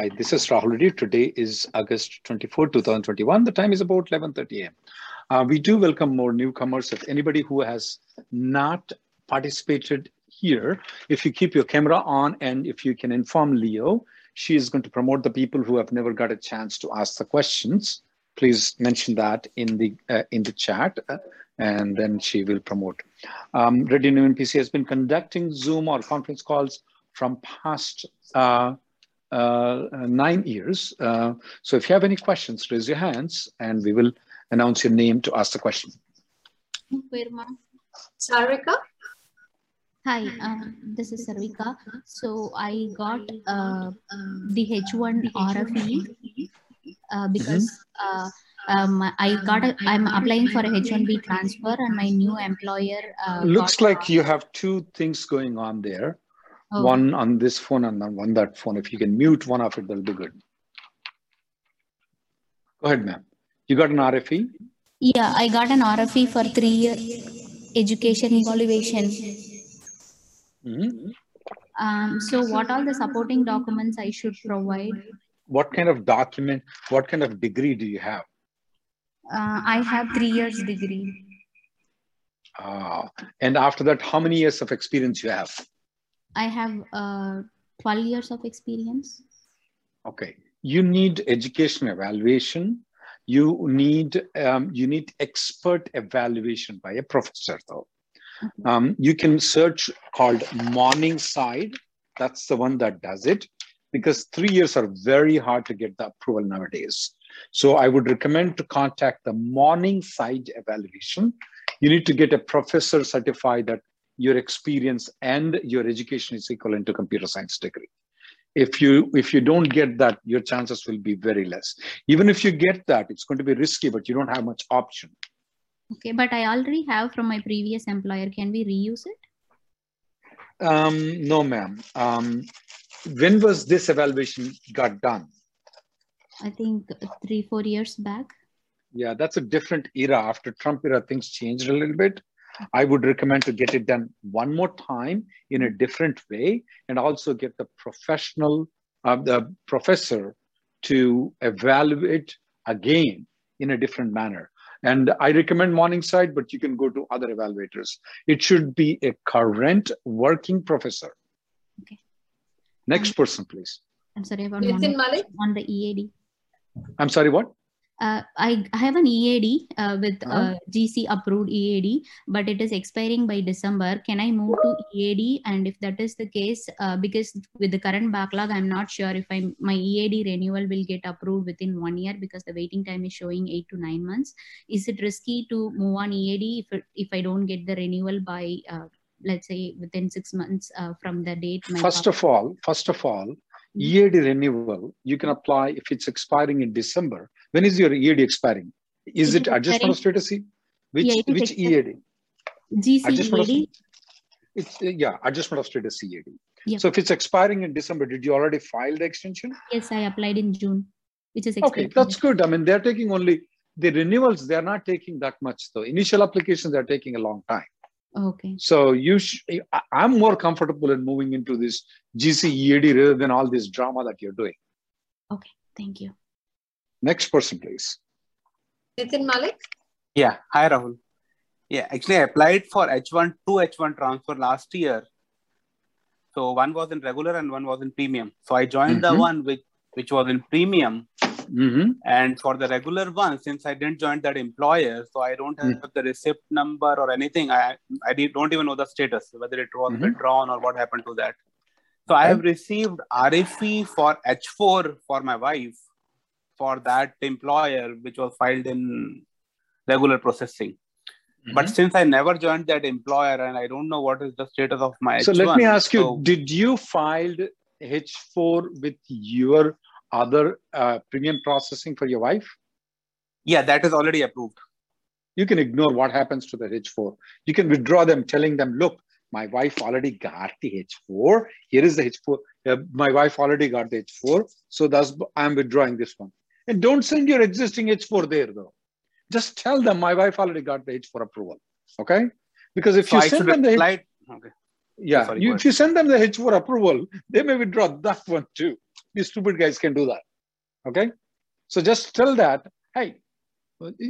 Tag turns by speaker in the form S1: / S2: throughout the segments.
S1: Hi, this is Rahul Reddy. Today is August 24, 2021. The time is about 11.30 a.m. Uh, we do welcome more newcomers. If anybody who has not participated here, if you keep your camera on and if you can inform Leo, she is going to promote the people who have never got a chance to ask the questions. Please mention that in the uh, in the chat, uh, and then she will promote. Um, Reddy Neumann PC has been conducting Zoom or conference calls from past uh, nine years. Uh, so if you have any questions, raise your hands and we will announce your name to ask the question.
S2: Sarika?
S3: Hi, uh, this is Sarvika. So I got uh, the H1 RFE uh, because uh, um, I got a, I'm applying for a H1B transfer and my new employer. Uh,
S1: Looks
S3: got,
S1: like you have two things going on there.
S3: Oh.
S1: One on this phone and then one that phone. If you can mute one of it, that'll be good. Go ahead, ma'am. You got an RFE?
S3: Yeah, I got an RFE for three year education evaluation.
S1: Mhm.
S3: Um, so what all the supporting documents I should provide?
S1: What kind of document, what kind of degree do you have?
S3: Uh, I have three years degree.
S1: Ah, and after that, how many years of experience you have?
S3: I have uh, 12 years of experience.
S1: Okay. You need education evaluation. You need um, you need expert evaluation by a professor, though. Um, you can search called Morningside. That's the one that does it because three years are very hard to get the approval nowadays. So I would recommend to contact the Morningside evaluation. You need to get a professor certified that your experience and your education is equivalent to computer science degree. If you if you don't get that, your chances will be very less. Even if you get that, it's going to be risky, but you don't have much option.
S3: Okay, but I already have from my previous employer. Can we reuse it?
S1: Um, no, ma'am. Um, when was this evaluation got done?
S3: I think three, four years back.
S1: Yeah, that's a different era. After Trump era, things changed a little bit. I would recommend to get it done one more time in a different way, and also get the professional, uh, the professor, to evaluate again in a different manner. And I recommend Morningside, but you can go to other evaluators. It should be a current working professor.
S3: Okay.
S1: Next person, please.
S3: I'm sorry about
S2: Nitin
S3: one,
S2: Malik?
S3: on the EAD.
S1: I'm sorry, what?
S3: Uh, I, I have an EAD uh, with
S1: Uh-huh.
S3: uh, GC approved EAD, but it is expiring by December. Can I move to EAD? And if that is the case, uh, because with the current backlog, I'm not sure if I'm, my EAD renewal will get approved within one year because the waiting time is showing eight to nine months. Is it risky to move on EAD if, it, if I don't get the renewal by, uh, let's say, within six months uh, from the date? my
S1: First of all, first of all, EAD renewal, you can apply if it's expiring in December. When is your EAD expiring? Is
S3: It
S1: it adjustment of status? Which
S3: Yeah,
S1: which. EAD?
S3: GC
S1: Adjustment of,
S3: EAD?
S1: it's uh, yeah, adjustment of status EAD.
S3: Yeah.
S1: So if it's expiring in December, did you already file the extension?
S3: Yes, I applied in June, which is
S1: Okay, that's good. I mean, they're taking only the renewals. They're not taking that much though. Initial applications they're taking a long time.
S3: Okay.
S1: So you, sh- I- I'm more comfortable in moving into this GC EAD rather than all this drama that you're doing. Okay.
S3: Thank you.
S1: Next person, please.
S2: Nitin Malik?
S4: Yeah, hi Rahul. Yeah, actually I applied for H1 to H1 transfer last year. So one was in regular and one was in premium. So I joined the
S1: Mhm.
S4: one which which was in premium.
S1: Mhm.
S4: And for the regular one, since I didn't join that employer, so I don't have
S1: Mm.
S4: the receipt number or anything. I I don't even know the status, whether it was
S1: Mhm.
S4: withdrawn or what happened to that. So I have received RFE for H4 for my wife for that employer, which was filed in regular processing. But
S1: Mhm.
S4: since I never joined that employer and I don't know what is the status of my
S1: So
S4: H1,
S1: let me ask you:
S4: so-
S1: Did you filed H4 with your other uh, premium processing for your wife?
S4: yeah, that is already approved.
S1: You can ignore what happens to the H4. You can withdraw them, telling them, "Look, my wife already got the H4. Here is the H4. Uh, my wife already got the H4, so thus I'm withdrawing this one." And don't send your existing H4 there, though. Just tell them my wife already got the H4 approval. Okay? Because if
S4: So
S1: you
S4: I
S1: send them the H-.
S4: Okay.
S1: Yeah,
S4: Sorry,
S1: you, if you send them the H4 approval, they may withdraw that one too. These stupid guys can do that. Okay, so just tell that, hey,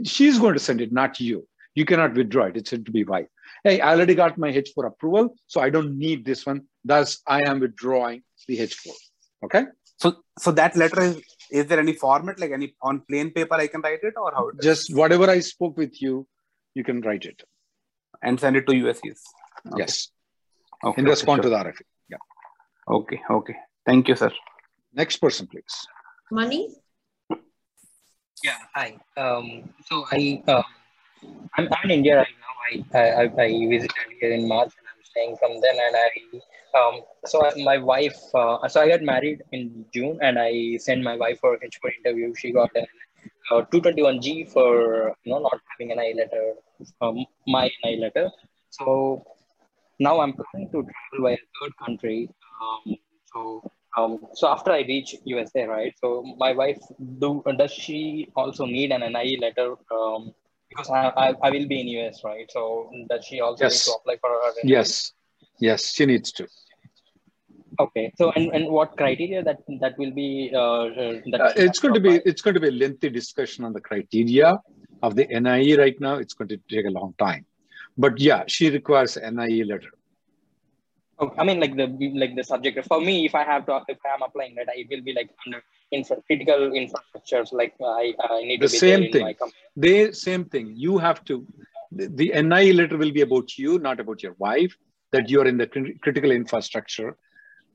S1: she's going to send it, not you. You cannot withdraw it. It's said to be wife. Hey, I already got my H4 approval, so I don't need this one. Thus, I am withdrawing the H4. Okay,
S4: So, so that letter is, is there any format, like any on plain paper I can write it or how it is?
S1: just whatever I spoke with you, you can write it.
S4: and send it to USCS? Okay.
S1: Yes,
S4: Okay,
S1: in
S4: okay,
S1: response
S4: sure.
S1: to the RFE. Yeah.
S4: Okay, okay. Thank you, sir.
S1: Next person, please.
S2: Money?
S5: Yeah, hi. Um, so I, um, I'm, I'm in India right now. I, I, I I visited here in March and I'm staying from then. And I, um, so I- my wife, uh, so I got married in June and I sent my wife for H4 interview. She got an uh, 221G for, you know, not having an I letter, um, my NI letter. So now I'm planning to travel by a third country. Um, so um, so after I reach USA, right? So my wife, do does she also need an NIE letter? Um, because I, I, I will be in US, right? So does she also
S1: Yes.
S5: need to apply for her? NIE?
S1: Yes, yes, she needs to.
S5: Okay. So and, and what criteria that that will be? Uh, uh, that
S1: Uh, it's going to be it's going to be a lengthy discussion on the criteria of the NIE right now. It's going to take a long time, but yeah, she requires NIE letter.
S5: Okay, I mean, like the like the subject for me, if I have to, if I am applying, right, it will be like under infra, critical infrastructures. Like uh, I, I need
S1: The
S5: to be
S1: same thing. They same thing. You have to. The, the NIE letter will be about you, not about your wife. That you are in the cri- critical infrastructure,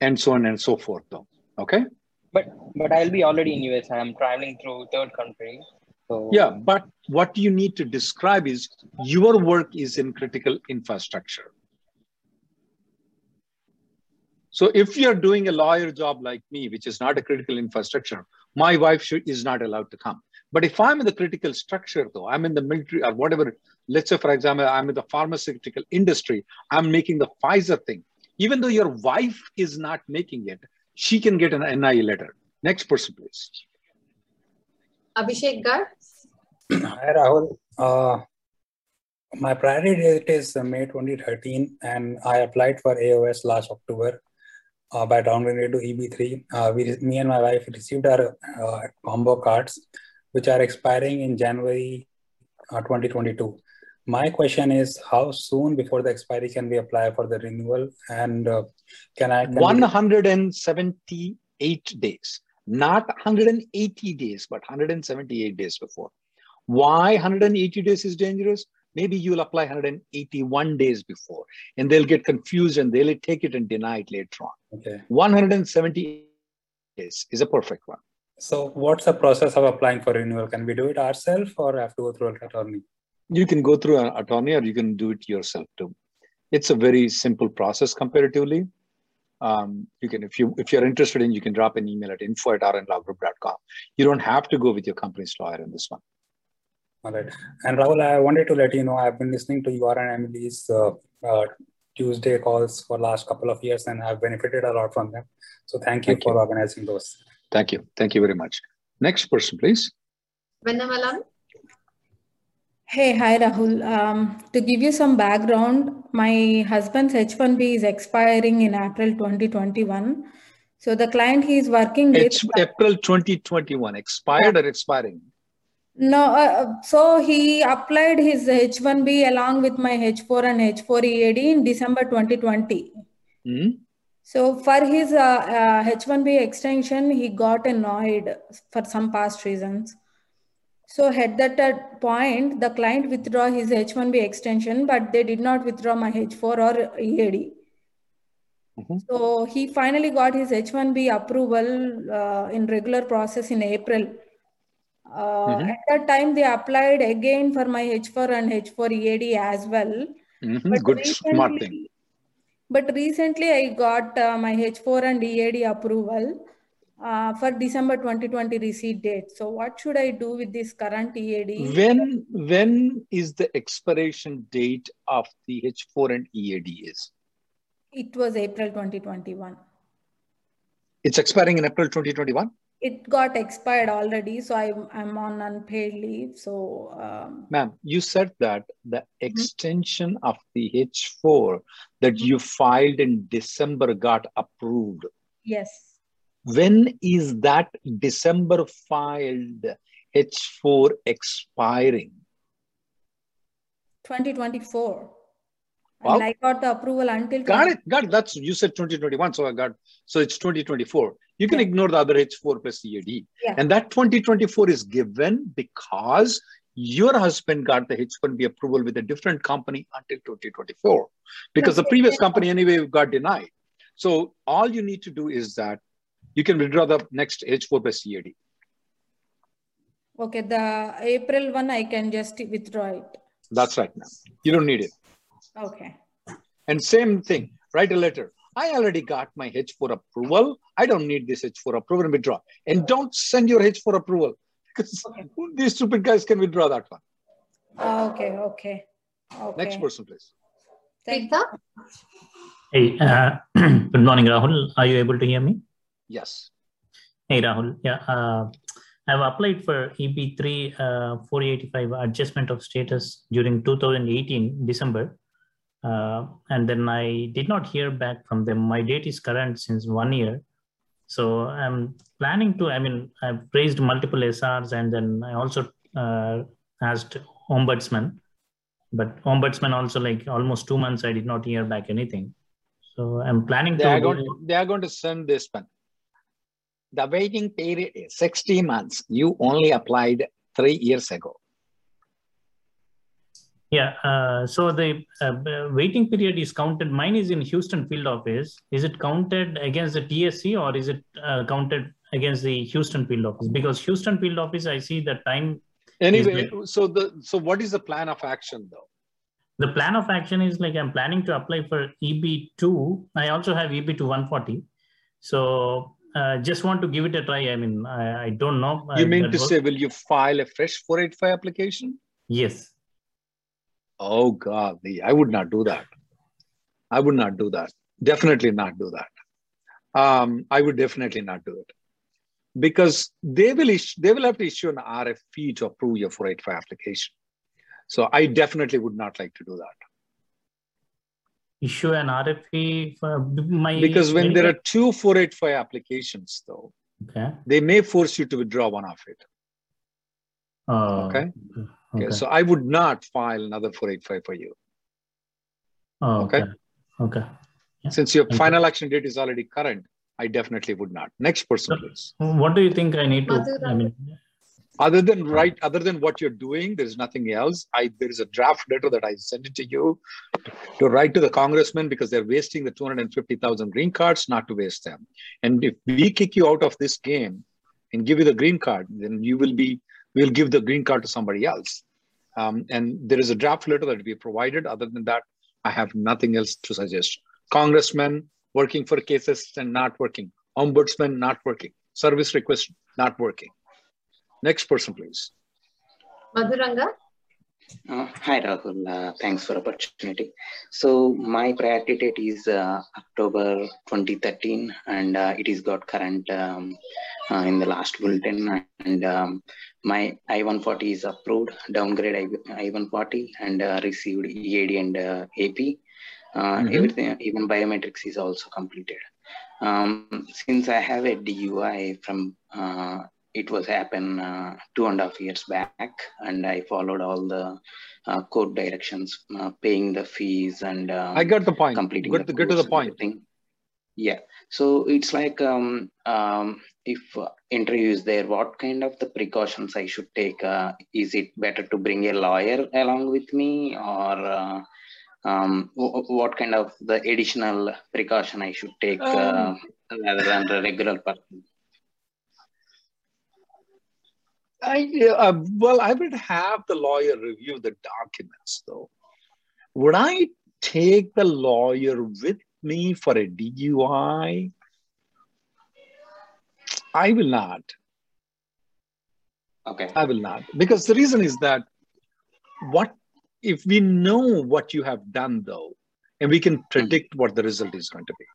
S1: and so on and so forth. Though, okay.
S5: But but I'll be already in US. I am traveling through third country. So
S1: Yeah, but what you need to describe is your work is in critical infrastructure. So if you're doing a lawyer job like me, which is not a critical infrastructure, my wife should, is not allowed to come. But if I'm in the critical structure, though, I'm in the military or whatever, let's say, for example, I'm in the pharmaceutical industry, I'm making the Pfizer thing. Even though your wife is not making it, she can get an NIE letter. Next person, please.
S2: Abhishek Gar?
S6: Hi, Rahul. Uh, my priority date is uh, May 2013, and I applied for AOS last October uh, by downgrading to EB3. Uh, we, me and my wife received our uh, combo cards, which are expiring in January uh, 2022. My question is, how soon before the expiry can we apply for the renewal? And uh, can I? Can we-
S1: 178 days, not 180 days, but 178 days before. Why 180 days is dangerous? Maybe you'll apply 181 days before, and they'll get confused and they'll take it and deny it later on.
S6: okay.
S1: 170 days is a perfect one.
S6: So, what's the process of applying for renewal? Can we do it ourselves, or have to go through an attorney?
S1: You can go through an attorney or you can do it yourself too. It's a very simple process comparatively. Um, you can, if you if you're interested in, you can drop an email at info at rnlawgroup.com. You don't have to go with your company's lawyer in this one.
S6: All right. And Rahul, I wanted to let you know I've been listening to your and Emily's uh, uh, Tuesday calls for last couple of years, and I've benefited a lot from them. So thank you
S1: Thank
S6: for
S1: you.
S6: organizing those.
S1: Thank you. Thank you very much. Next person, please.
S2: Vendamalan?
S7: Hey, hi Rahul. Um, to give you some background, my husband's H1B is expiring in April 2021. So the client he is working with,
S1: It's April 2021, expired or expiring?
S7: No, uh, so he applied his H1B along with my H4 and H4 EAD in December 2020.
S1: Hmm?
S7: So for his uh, uh, H1B extension, he got annoyed for some past reasons. So at that point, the client withdraw his H1B extension, but they did not withdraw my H4 or EAD. Mm-hmm. So he finally got his H1B approval uh, in regular process in April. Uh, mm-hmm. At that time, they applied again for my H4 and H4 EAD as well.
S1: Mm-hmm. Good, recently, smart thing.
S7: But recently, I got uh, my H4 and EAD approval uh, for December 2020 receipt date. So, what should I do with this current EAD?
S1: When when is the expiration date of the H4 and EAD is?
S7: It was April 2021.
S1: It's expiring in April 2021?
S7: It got expired already, so I'm, I'm on unpaid leave. So, um,
S1: ma'am, you said that the mm-hmm. extension of the H4 that mm-hmm. you filed in December got approved.
S7: Yes.
S1: When is that December filed H4 expiring?
S7: 2024. Well, and I got the approval until.
S1: Got it. Got it. That's you said 2021, so I got so it's 2024. You can yeah. ignore the other H4 plus EAD, yeah. and that 2024 is given because your husband got the H1B approval with a different company until 2024 because the previous company anyway got denied. So all you need to do is that you can withdraw the next H4 plus EAD.
S7: Okay, the April one I can just withdraw it.
S1: That's right, ma'am. You don't need it.
S7: Okay.
S1: And same thing, write a letter. I already got my H4 approval. I don't need this H4 approval and withdraw. And don't send your H4 approval because okay. these stupid guys can withdraw that one.
S7: Okay, okay. okay.
S1: Next person, please.
S2: Thank you.
S8: Hey, uh, good morning, Rahul. Are you able to hear me?
S1: Yes.
S8: Hey, Rahul. Yeah, uh, I've applied for EB3 uh, 485 adjustment of status during 2018 December. Uh, and then I did not hear back from them. My date is current since one year. So I'm planning to, I mean, I've raised multiple SRs and then I also uh, asked Ombudsman. But Ombudsman also like almost two months, I did not hear back anything. So I'm planning
S1: they
S8: to.
S1: Are going, they are going to send this one. The waiting period is 60 months. You only applied three years ago.
S8: Yeah, uh, so the uh, waiting period is counted. Mine is in Houston field office. Is it counted against the TSC or is it uh, counted against the Houston field office? Because Houston field office, I see the time.
S1: Anyway, so the so what is the plan of action though?
S8: The plan of action is like I'm planning to apply for EB2. I also have EB2 140. So uh, just want to give it a try. I mean, I, I don't know.
S1: You mean to say, will you file a fresh 485 application?
S8: Yes.
S1: Oh God, I would not do that. I would not do that. Definitely not do that. Um, I would definitely not do it because they will issue, they will have to issue an RFP to approve your 485 application. So I definitely would not like to do that.
S8: Issue an RFP for my
S1: because when there are two 485 applications, though,
S8: okay,
S1: they may force you to withdraw one of it.
S8: Oh,
S1: okay. Okay. So I would not file another 485 for you.
S8: Oh, okay. Okay.
S1: Yeah. Since your Thank final you. action date is already current, I definitely would not. Next person, please.
S8: What do you think I need to? I mean,
S1: other than right, other than what you're doing, there's nothing else. I there is a draft letter that I sent it to you to write to the congressman because they're wasting the 250,000 green cards, not to waste them. And if we kick you out of this game and give you the green card, then you will be we'll give the green card to somebody else. Um, and there is a draft letter that we provided. Other than that, I have nothing else to suggest. Congressmen working for cases and not working. Ombudsman not working. Service request not working. Next person, please.
S2: Madhuranga.
S9: Uh, hi Rahul, uh, thanks for opportunity. So my priority date is uh, October 2013 and uh, it is got current um, uh, in the last bulletin and um, my I-140 is approved, downgrade I-140 and uh, received EAD and AP. Mm-hmm. Everything, even biometrics is also completed. Um, since I have a DUI from it was happened uh, two and a half years back and i followed all the uh, court directions uh, paying the fees and um,
S1: i got the point completing get, the, get to the point thing.
S9: Yeah. So it's like um, um, if uh, interview is there, what kind of the precautions I should take? Uh, is it better to bring a lawyer along with me, or uh, um, what kind of the additional precaution I should take uh, um, rather than the regular person?
S1: I uh, well, I would have the lawyer review the documents, though. Would I take the lawyer with me for a DUI? I will not.
S9: Okay.
S1: I will not. Because the reason is that what if we know what you have done though, and we can predict what the result is going to be.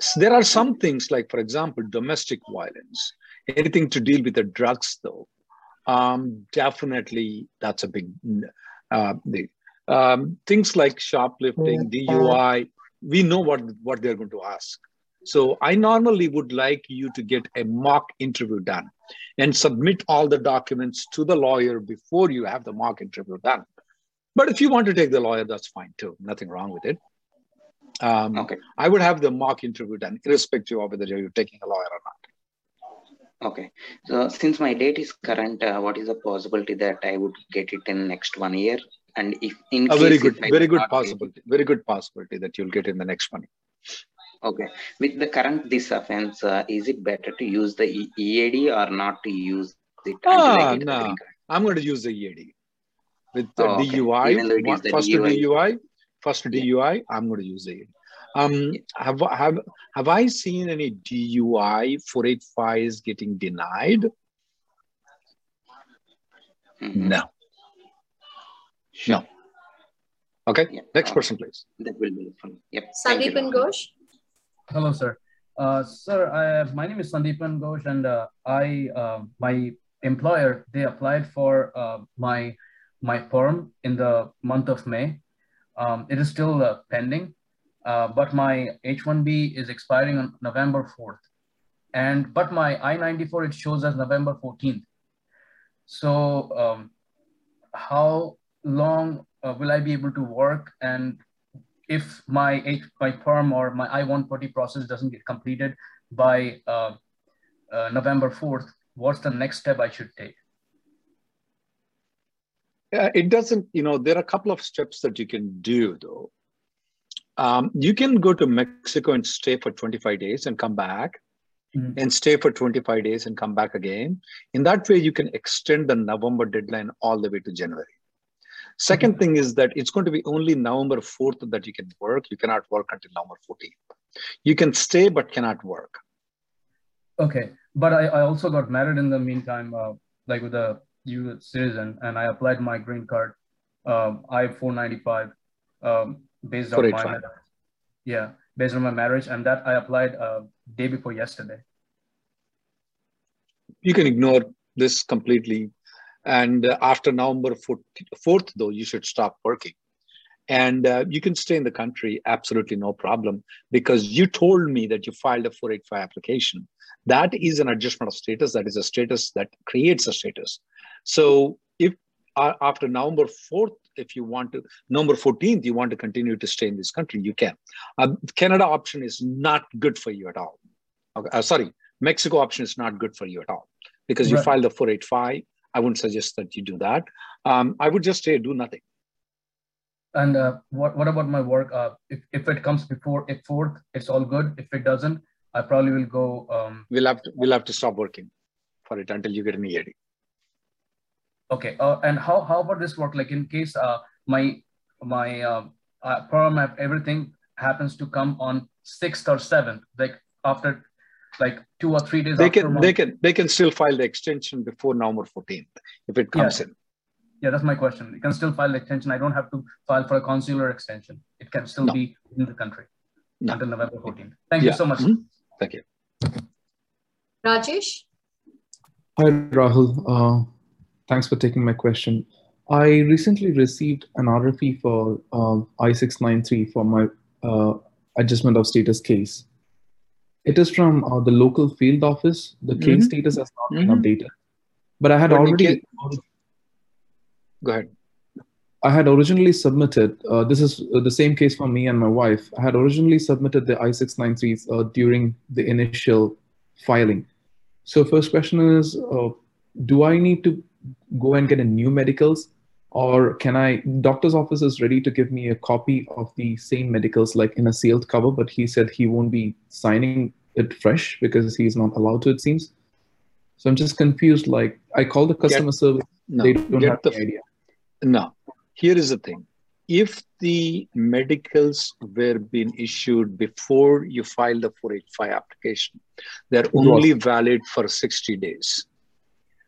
S1: So there are some things like, for example, domestic violence, anything to deal with the drugs though. Um, definitely that's a big uh, um, things like shoplifting, DUI, we know what, what they're going to ask. So I normally would like you to get a mock interview done and submit all the documents to the lawyer before you have the mock interview done. But if you want to take the lawyer, that's fine too. Nothing wrong with it. Um,
S9: okay.
S1: I would have the mock interview done, irrespective of whether you're taking a lawyer or not.
S9: Okay. So since my date is current, uh, what is the possibility that I would get it in next one year? And if in
S1: a very good, very good possibility, very good possibility that you'll get in the next one.
S9: Okay. With the current this offense, uh, is it better to use the EAD or not to use it?
S1: Ah, no. I'm going to use the EAD. With the oh, okay. DUI, the first DUI. DUI, first. DUI, I'm going to use the EAD. Um, have, have, have I seen any DUI 485s getting denied? Mm -hmm. No. No. Okay. Yeah. Next person, please.
S9: That will be fun. Yep.
S2: Sandeepan Ghosh.
S10: Hello, sir. Uh, sir, I, my name is Sandeepan Ghosh, and uh, I uh, my employer they applied for uh, my my firm in the month of May. Um, it is still uh, pending, uh, but my H-1B is expiring on November 4th. And but my I-94 it shows as November 14th. So um, how long uh, will I be able to work? And if my H, my perm or my I-140 process doesn't get completed by uh, uh, November 4th, what's the next step I should take?
S1: It doesn't, you know, there are a couple of steps that you can do though. Um, you can go to Mexico and stay for 25 days and come back mm-hmm. and stay for 25 days and come back again. In that way, you can extend the November deadline all the way to January. Second mm-hmm. thing is that it's going to be only November 4th that you can work. You cannot work until November 14th. You can stay but cannot work.
S10: Okay. But I, I also got married in the meantime, uh, like with a U.S. citizen, and I applied my green card, um, I-495, um, based on my marriage. Yeah, based on my marriage. And that I applied uh, day before yesterday.
S1: You can ignore this completely and uh, after November 4th, though, you should stop working. And uh, you can stay in the country, absolutely no problem, because you told me that you filed a 485 application. That is an adjustment of status. That is a status that creates a status. So if uh, after November 4th, if you want to, number 14th, you want to continue to stay in this country, you can. Uh, Canada option is not good for you at all. Okay, uh, sorry, Mexico option is not good for you at all because you right. filed a 485 I wouldn't suggest that you do that. Um, I would just say do nothing.
S10: And uh, what what about my work? Uh, if if it comes before if fourth, it's all good. If it doesn't, I probably will go. Um,
S1: we'll have to we'll have to stop working for it until you get an EAD.
S10: Okay. Uh, and how how about this work? Like in case uh, my my uh, uh, perm everything happens to come on sixth or seventh, like after like two or three days
S1: they can they can they can still file the extension before november 14th if it comes
S10: yeah.
S1: in
S10: yeah that's my question you can still file the extension i don't have to file for a consular extension it can still no. be in the country no. until november 14th thank yeah. you so much
S1: mm-hmm. thank you
S2: rajesh
S11: hi rahul uh, thanks for taking my question i recently received an rfe for uh, i693 for my uh, adjustment of status case it is from uh, the local field office. The case status has not been mm-hmm. updated. But I had already.
S1: Go ahead.
S11: I had originally submitted, uh, this is the same case for me and my wife. I had originally submitted the I-693s uh, during the initial filing. So first question is, uh, do I need to go and get a new medicals or can I, doctor's office is ready to give me a copy of the same medicals like in a sealed cover, but he said he won't be signing it fresh because he's not allowed to, it seems. So I'm just confused. Like I call the customer get, service, no, they don't have the idea.
S1: No, here is the thing. If the medicals were being issued before you file the 485 application, they're only valid for 60 days.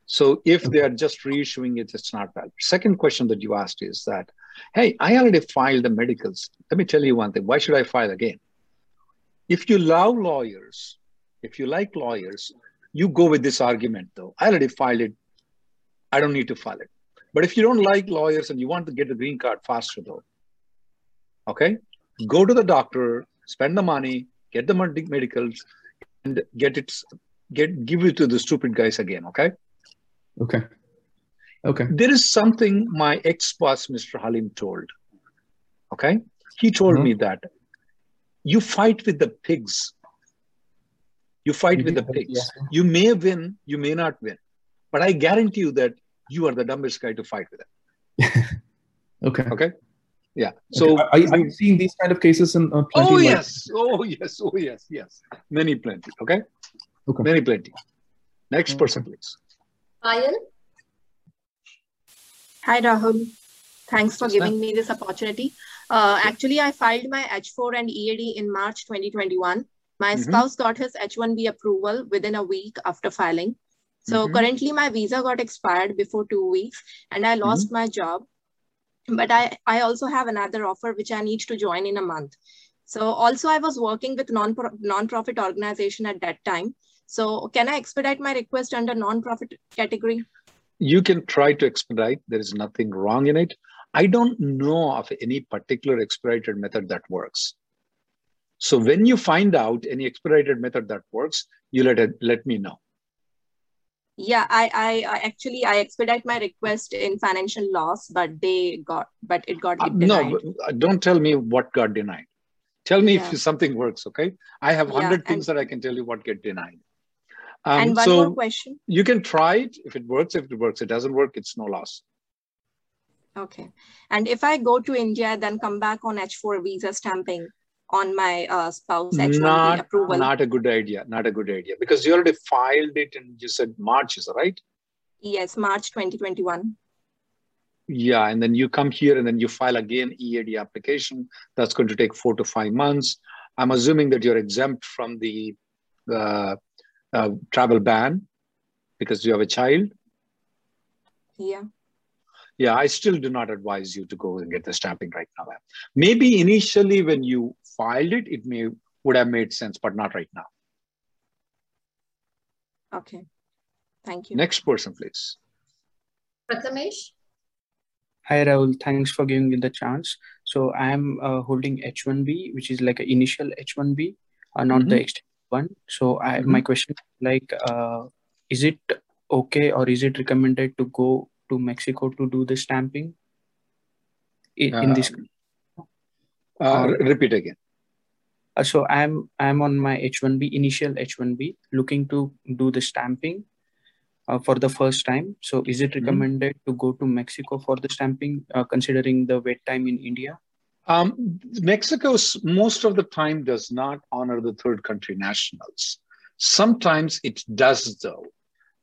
S1: So if they are just reissuing it, it's not valid. Second question that you asked is that, hey, I already filed the medicals. Let me tell you one thing. Why should I file again? If you love lawyers, if you like lawyers, you go with this argument though. I already filed it. I don't need to file it. But if you don't like lawyers and you want to get the green card faster though, okay, go to the doctor, spend the money, get the medicals, and get it, get give it to the stupid guys again. Okay.
S11: Okay. Okay.
S1: There is something my ex-boss, Mr. Halim, told. Okay. He told mm-hmm. me that you fight with the pigs. You fight with the pigs. Yeah. You may win, you may not win. But I guarantee you that you are the dumbest guy to fight with
S11: them. okay.
S1: Okay. Yeah. So
S11: okay. are, are you seeing these kind of cases in uh,
S1: plenty? Oh yes. Oh yes. Oh yes. Yes. Many plenty. Okay. Okay. Many plenty. Next person, please.
S2: Ayal.
S12: Hi Rahul. Thanks for giving me this opportunity. Uh, actually, I filed my H4 and EAD in March 2021. My mm-hmm. spouse got his H1B approval within a week after filing. So mm-hmm. currently my visa got expired before two weeks and I lost mm-hmm. my job. But I, I also have another offer which I need to join in a month. So also I was working with non non-profit organization at that time. So can I expedite my request under non-profit category?
S1: You can try to expedite. There is nothing wrong in it. I don't know of any particular expedited method that works. So when you find out any expedited method that works, you let it, let me know
S12: yeah I, I, I actually i expedite my request in financial loss but they got but it got uh,
S1: no uh, don't tell me what got denied tell me yeah. if something works okay i have 100 yeah, things that i can tell you what get denied
S12: um, and one so more question
S1: you can try it if it works if it works it doesn't work it's no loss
S12: okay and if i go to india then come back on h4 visa stamping on my uh, spouse H1B
S1: not,
S12: approval.
S1: Not a good idea. Not a good idea because you already filed it and you said March, is right?
S12: Yes, March 2021.
S1: Yeah, and then you come here and then you file again EAD application. That's going to take four to five months. I'm assuming that you're exempt from the uh, uh, travel ban because you have a child.
S12: Yeah
S1: yeah, I still do not advise you to go and get the stamping right now. Maybe initially when you filed it, it may would have made sense, but not right now.
S12: Okay, thank you.
S1: Next person, please.
S2: Prathamesh.
S13: Hi Rahul, thanks for giving me the chance. So I am uh, holding H1B, which is like an initial H1B, uh, not mm-hmm. the extended one. So I, mm-hmm. my question like, uh, is it okay or is it recommended to go to Mexico to do the stamping in, in this?
S1: Uh, repeat again.
S13: Uh, so I'm I'm on my H1B initial H1B looking to do the stamping uh, for the first time. So is it mm-hmm. recommended mm-hmm. to go to Mexico for the stamping, uh, considering the wait time in India?
S1: Um, Mexico most of the time does not honor the third country nationals. Sometimes it does, though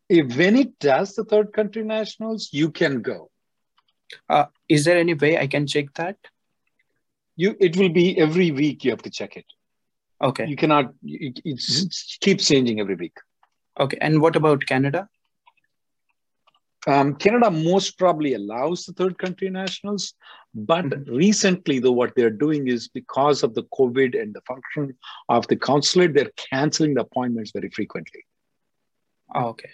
S1: if when it does the third country nationals, you can go.
S13: Uh, is there any way I can check that?
S1: You, it will be every week. You have to check it.
S13: Okay.
S1: You cannot. It, it keeps changing every week.
S13: Okay. And what about Canada?
S1: Um, Canada most probably allows the third country nationals, but mm-hmm. recently, though, what they're doing is because of the COVID and the function of the consulate, they're canceling the appointments very frequently.
S13: Oh, okay.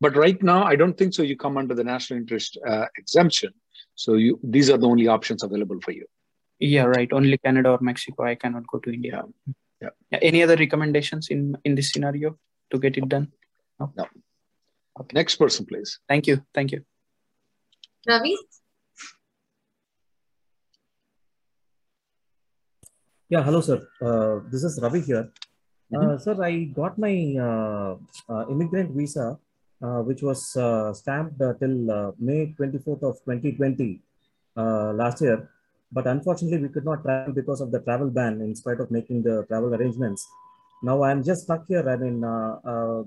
S1: But right now, I don't think so. You come under the national interest uh, exemption. So you these are the only options available for you.
S13: Yeah, right. Only Canada or Mexico. I cannot go to India.
S1: Yeah.
S13: yeah. Any other recommendations in in this scenario to get it done?
S1: No. Okay. Next person, please.
S13: Thank you. Thank you.
S2: Ravi?
S14: Yeah, hello, sir. Uh, this is Ravi here. Mm -hmm. sir, I got my uh, uh immigrant visa, uh, which was stamped till May 24th of 2020 last year. But unfortunately, we could not travel because of the travel ban in spite of making the travel arrangements. Now I'm just stuck here. I mean,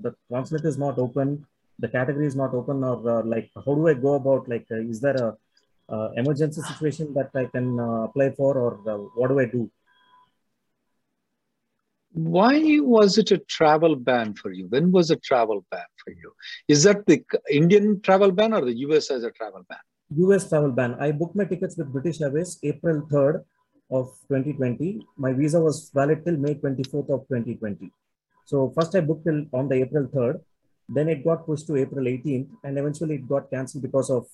S14: the consulate is not open the category is not open or uh, like how do i go about like uh, is there a uh, emergency situation that i can apply for or what do i do
S1: why was it a travel ban for you? When was a travel ban for you? Is that the Indian travel ban or the US as a travel ban?
S14: US travel ban. I booked my tickets with British Airways April 3rd of 2020. My visa was valid till May 24th of 2020. So first I booked till on the April 3rd. Then it got pushed to April 18th and eventually it got cancelled because of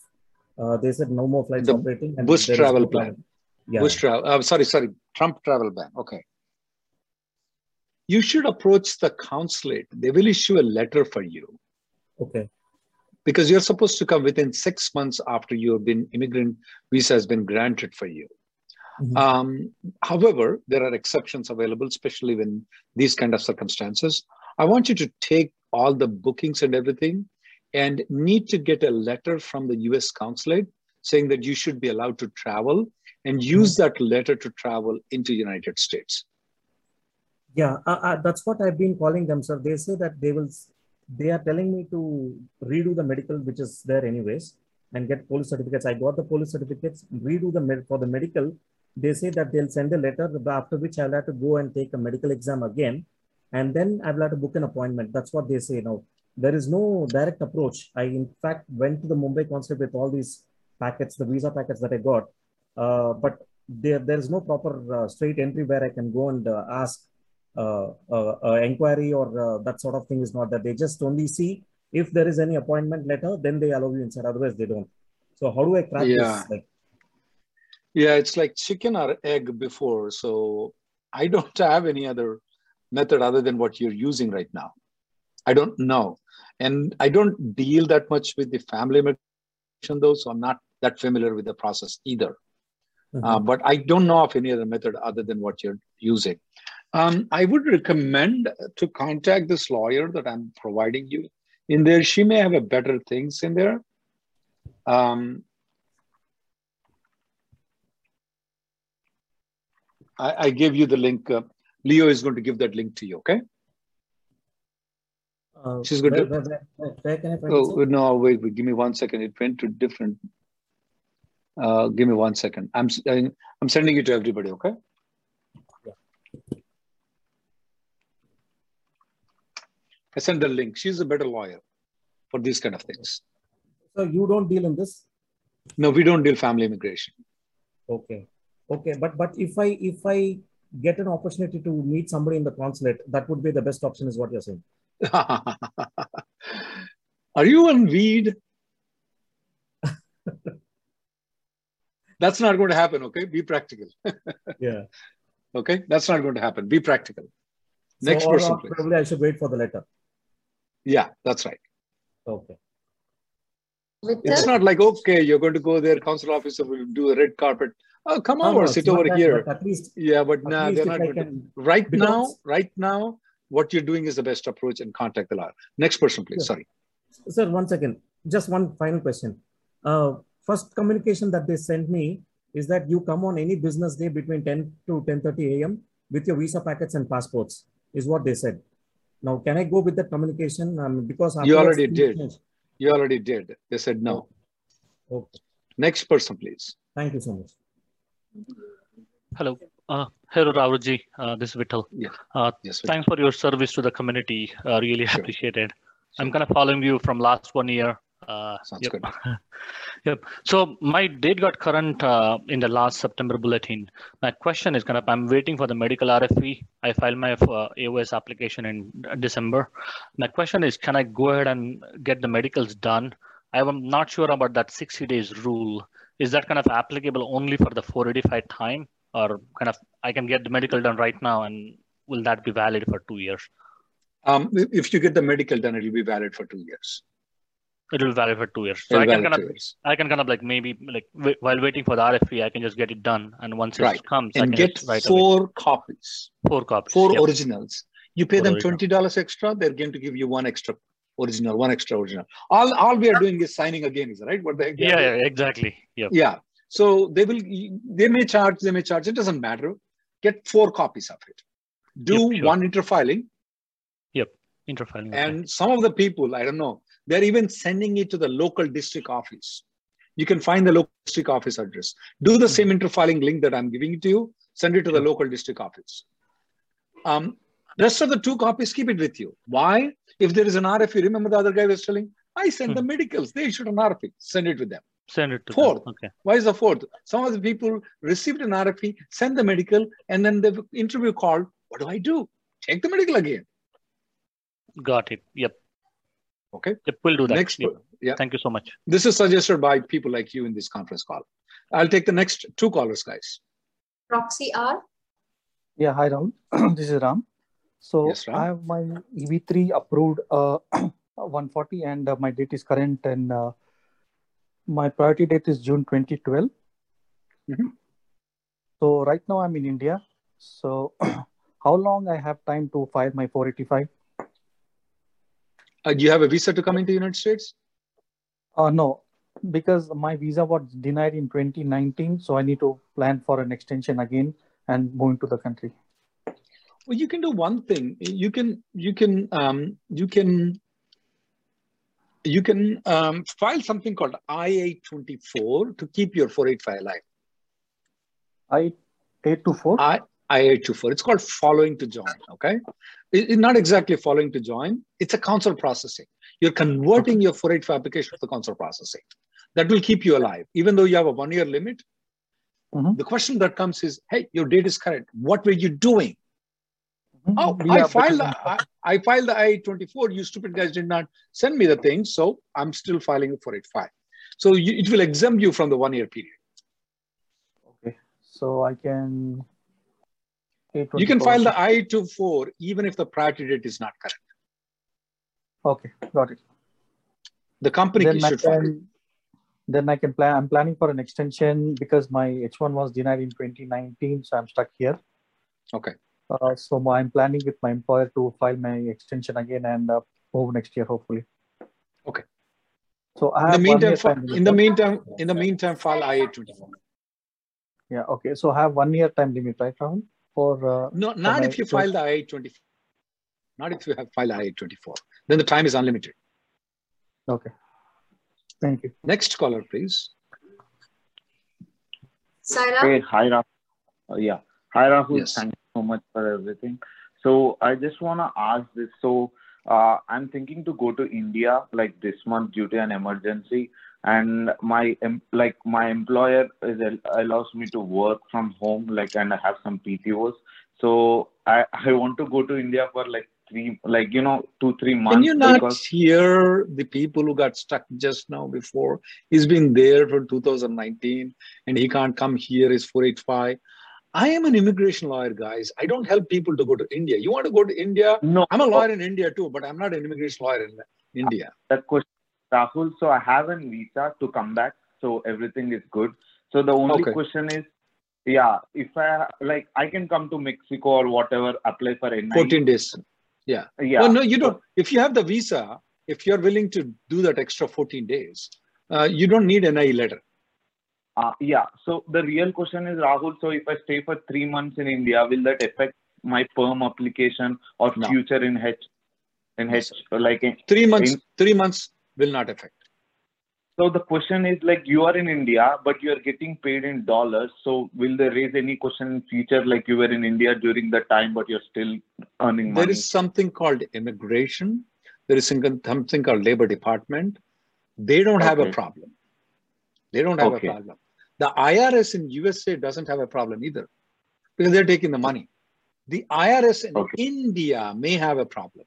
S14: uh, they said no more flights
S1: the
S14: operating.
S1: And Bush travel plan. Yeah. Bush travel. Uh, sorry, sorry. Trump travel ban. Okay you should approach the consulate. They will issue a letter for you.
S14: Okay.
S1: Because you're supposed to come within six months after you have been immigrant visa has been granted for you. Mm-hmm. Um, however, there are exceptions available, especially when these kind of circumstances. I want you to take all the bookings and everything and need to get a letter from the US consulate saying that you should be allowed to travel and use that letter to travel into United States.
S14: Yeah, uh, uh, that's what I've been calling them, sir. They say that they will, they are telling me to redo the medical, which is there anyways, and get police certificates. I got the police certificates, redo the med for the medical. They say that they'll send a letter after which I'll have to go and take a medical exam again, and then I'll have to book an appointment. That's what they say now. There is no direct approach. I in fact went to the Mumbai consulate with all these packets, the visa packets that I got, uh, but there there is no proper uh, straight entry where I can go and uh, ask uh, uh, uh, inquiry or that sort of thing is not that they just only see if there is any appointment letter, then they allow you inside. Otherwise, they don't. So how do I crack yeah. this? Like,
S1: yeah, it's like chicken or egg before. So I don't have any other method other than what you're using right now. I don't know. And I don't deal that much with the family immigration though, so I'm not that familiar with the process either. Mm-hmm. Uh, but I don't know of any other method other than what you're using. Um, I would recommend to contact this lawyer that I'm providing you. In there, she may have a better things in there. Um, I, I gave you the link. Uh, Leo is going to give that link to you. Okay. Uh, She's going where, to. Where, where, where can I find oh no! Wait, wait, give me one second. It went to different. Uh, give me one second. I'm I'm sending it to everybody. Okay. I send the link. She's a better lawyer for these kind of things.
S14: So you don't deal in this?
S1: No, we don't deal family immigration.
S14: Okay. Okay. But but if I if I get an opportunity to meet somebody in the consulate, that would be the best option, is what you're saying.
S1: Are you on weed? That's not going to happen, okay? Be practical.
S14: yeah.
S1: Okay, that's not going to happen. Be practical. Next
S14: so,
S1: person,
S14: Probably I should wait for the letter.
S1: Yeah, that's right.
S14: Okay.
S1: It's not like, okay, you're going to go there, council officer will do a red carpet. Oh, come over, sit over here. At least, yeah, but now nah, they're not to. Right because... now, right now, what you're doing is the best approach and contact the lawyer. Next person, please. Sorry.
S14: Sir, one second. Just one final question. Uh, first communication that they sent me is that you come on any business day between 10 to 10.30 a.m. with your visa packets and passports, is what they said. Now, can I go with the communication? Um, because
S1: you already did. You already did. They said no.
S14: Okay.
S1: Next person, please.
S14: Thank you so much.
S15: Hello. Uh, hello, Ravuji. Uh, this is Vittal.
S1: Yeah.
S15: Uh, yes, thanks for your service to the community. Uh, really sure. appreciate it. Sure. I'm kind of following you from last one year.
S1: Uh, Sounds yep. good.
S15: yep. So my date got current uh, in the last September bulletin. My question is kind of, I'm waiting for the medical RFE. I filed my uh, AOS application in December. My question is, can I go ahead and get the medicals done? I'm not sure about that 60 days rule. Is that kind of applicable only for the 485 time or kind of, I can get the medical done right now and will that be valid for two years?
S1: Um, if you get the medical done, it'll be valid for two years.
S15: It will be valid for two years. So
S1: It'll
S15: I can kind of. I can kind of like maybe like w- while waiting for the RFP, I can just get it done, and once it
S1: Right.
S15: comes, I
S1: And
S15: can
S1: get
S15: write away.
S1: four copies,
S15: four copies,
S1: four
S15: yep.
S1: originals. You pay
S15: Four
S1: them twenty dollars extra. They're going to give you one extra original, one extra original. All all we are doing is signing again, is right? What the
S15: Yeah, yeah, exactly. Yep.
S1: Yeah. So they will. They may charge. They may charge. It doesn't matter. Get four copies of it. Do
S15: Yep, sure.
S1: one interfiling.
S15: Yep. Interfiling. okay.
S1: And some of the people, I don't know, they're even sending it to the local district office. You can find the local district office address. Do the same interfiling link that I'm giving to you. Send it to the local district office. Um, rest of the two copies, keep it with you. Why? If there is an RFE, remember the other guy was telling, I send the hmm. medicals. They issued an RFE. Send it with them.
S15: Send it to them.
S1: Fourth,
S15: Okay.
S1: why is the fourth? Some of the people received an RFE, send the medical, and then the interview called. What do I do? Take the medical again.
S15: Got it. Yep.
S1: Okay.
S15: Yep. We'll do that.
S1: Next,
S15: Yep.
S1: yeah.
S15: Thank you so much.
S1: This is suggested by people like you in this conference call. I'll take the next two callers, guys.
S2: Proxy R.
S16: Yeah, hi Rahul. this is Ram. So
S1: Yes,
S16: I have my EB3 approved uh, 140 and uh, my date is current and uh, my priority date is June 2012.
S1: Mhm.
S16: So right now I'm in India. So how long I have time to file my 485?
S1: Uh, do you have a visa to come into the United States?
S16: Uh, no, because my visa was denied in 2019. So I need to plan for an extension again and move into the country.
S1: Well, you can do one thing. You can you can um, you can you can um, file something called I-824 to keep your 485 alive.
S16: I-824?
S1: I I-824. It's called following to join. Okay, It- it's not exactly following to join. It's a council processing. You're converting your 485 application to the council processing. That will keep you alive, even though you have a one-year limit. The question that comes is, hey, your date is current. What were you doing? Oh,
S16: mm-hmm.
S1: I filed I, I filed the I-24. You stupid guys did not send me the thing, so I'm still filing for it 85. So you, it will exempt you from the one-year period.
S16: Okay. So I can.
S1: You can file the I-24 even if the priority date is not correct.
S16: Okay, got it.
S1: The company
S16: then
S1: should file it.
S16: then I can plan. I'm planning for an extension because my H1 was denied in 2019, so I'm stuck here.
S1: Okay.
S16: Uh, so my- I'm planning with my employer to file my extension again and uh, move next year, hopefully.
S1: Okay.
S16: So I
S1: In the
S16: have one
S1: meantime,
S16: year time.
S1: in the meantime, in the meantime, file I-824.
S16: Yeah. Okay. So I have one year time limit, right, Rahul? For uh,
S1: No, not
S16: my
S1: if you
S16: H1?
S1: file the I-24. Not if you have filed I-24. Then the time is unlimited.
S16: Okay. Thank you.
S1: Next caller, please.
S2: Saira.
S17: Hey, hi, Rahul. Uh, yeah. Hi, Rahul.
S1: Yes.
S17: Thank you so much for everything. So I just want to ask this. So uh, I'm thinking to go to India like this month due to an emergency, and my em- like my employer is allows me to work from home, like, and I have some PTOS. So I I want to go to India for like three, like you know, two three months.
S1: Can you not
S17: because-
S1: hear the people who got stuck just now before? He's been there for 2019 and he can't come here. Is 485. I am an immigration lawyer, guys. I don't help people to go to India. You want to go to India?
S17: No.
S1: I'm a lawyer in India too, but I'm not an immigration lawyer in India.
S17: that question, Rahul. So I have a visa to come back, so everything is good. So the only
S1: Okay.
S17: question is, yeah, if I like, I can come to Mexico or whatever, apply for NI.
S1: 14 days. Yeah.
S17: Yeah.
S1: Well, no, you don't. If you have the visa, if you're willing to do that extra 14 days, uh, you don't need an NI letter.
S17: Uh, yeah. So the real question is, Rahul. So if I stay for three months in India, will that affect my perm application or
S1: No.
S17: future in H? In H, like in,
S1: Three months.
S17: in-
S1: Three months will not affect.
S17: So the question is like you are in India, but you are getting paid in dollars. So will they raise any question in future, like you were in India during the time, but you're still earning
S1: There
S17: money?
S1: is something called immigration. There is something something called labor department. They don't have a problem. They don't have
S17: Okay.
S1: a problem. The IRS in USA doesn't have a problem either because they're taking the money. The IRS in India may have a problem.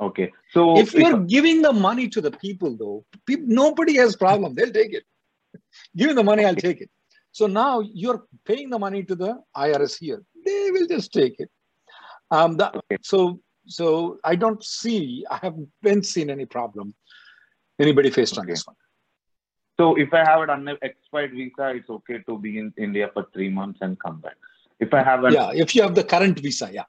S17: Okay. So
S1: if you're giving the money to the people, though, nobody has problem. They'll take it. Give the money, I'll take it. So now you're paying the money to the IRS here. They will just take it. Um, the, So so I don't see. I haven't seen any problem. Anybody faced on this one?
S17: So if I have an expired visa, it's okay to be in India for three months and come back. If I have an
S1: yeah, if you have the current visa, yeah.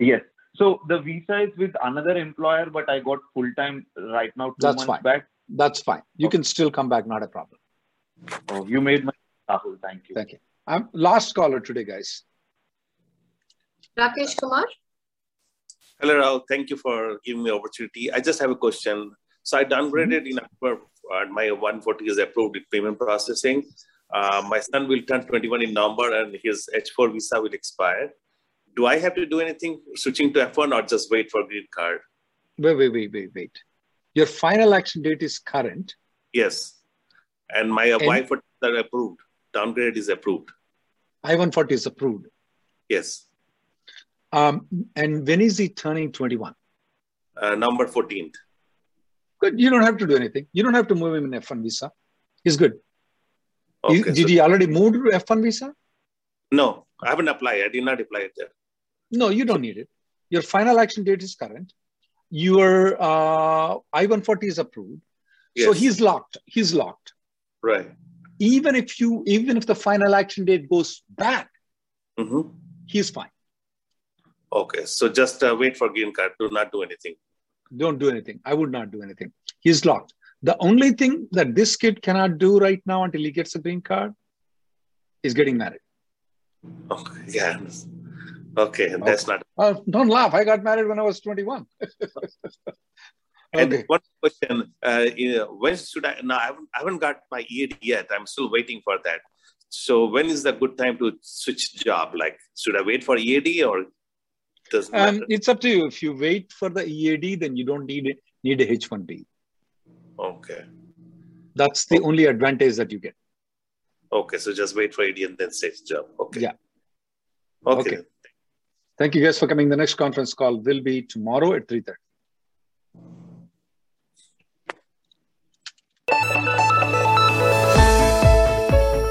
S17: Yes. So the visa is with another employer, but I got full time right now two
S1: That's
S17: months
S1: fine.
S17: back.
S1: That's fine. You can still come back, not a problem.
S17: Oh, you made my Rahul. Thank you.
S1: Thank you. I'm last caller today, guys.
S2: Rakesh Kumar.
S18: Hello, Rahul. Thank you for giving me the opportunity. I just have a question. So I downgraded mm-hmm. in October. Uh, my 140 is approved in payment processing. Uh, my son will turn 21 in November, and his H4 visa will expire. Do I have to do anything switching to F1 or just wait for green card?
S1: Wait, wait, wait, wait, wait. Your final action date is current.
S18: Yes. And my
S1: And-
S18: wife are approved. Downgrade is approved.
S1: I-140 is approved.
S18: Yes.
S1: Um, and when is he turning 21?
S18: Uh, number 14th.
S1: Good. You don't have to do anything. You don't have to move him in F1 visa. He's good. He-
S18: Okay,
S1: did
S18: so-
S1: he already move to F1 visa?
S18: No, I haven't applied. I did not apply it there.
S1: No, you don't need it. Your final action date is current. Your uh, I-140 is approved.
S18: Yes.
S1: So he's locked. He's locked.
S18: Right.
S1: Even if you, even if the final action date goes back,
S18: hmm
S1: he's fine.
S18: Okay. So just uh, wait for green card. Do not do anything.
S1: Don't do anything. I would not do anything. He's locked. The only thing that this kid cannot do right now until he gets a green card is getting married.
S18: Okay. Yeah. Okay. That's not.
S1: Uh, don't laugh. I got married when I was 21.
S18: And
S1: Okay.
S18: one question: uh, you know, When should I? No, I haven't, I haven't got my EAD yet. I'm still waiting for that. So when is the good time to switch job? Like, should I wait for EAD or doesn't
S1: Um,
S18: matter?
S1: it's up to you. If you wait for the EAD, then you don't need need a H1B.
S18: Okay.
S1: That's the only advantage that you get.
S18: Okay. So just wait for EAD and then switch job. Okay.
S1: Yeah.
S18: Okay.
S1: Okay. Thank you guys for coming. The next conference call will be tomorrow at 3.30.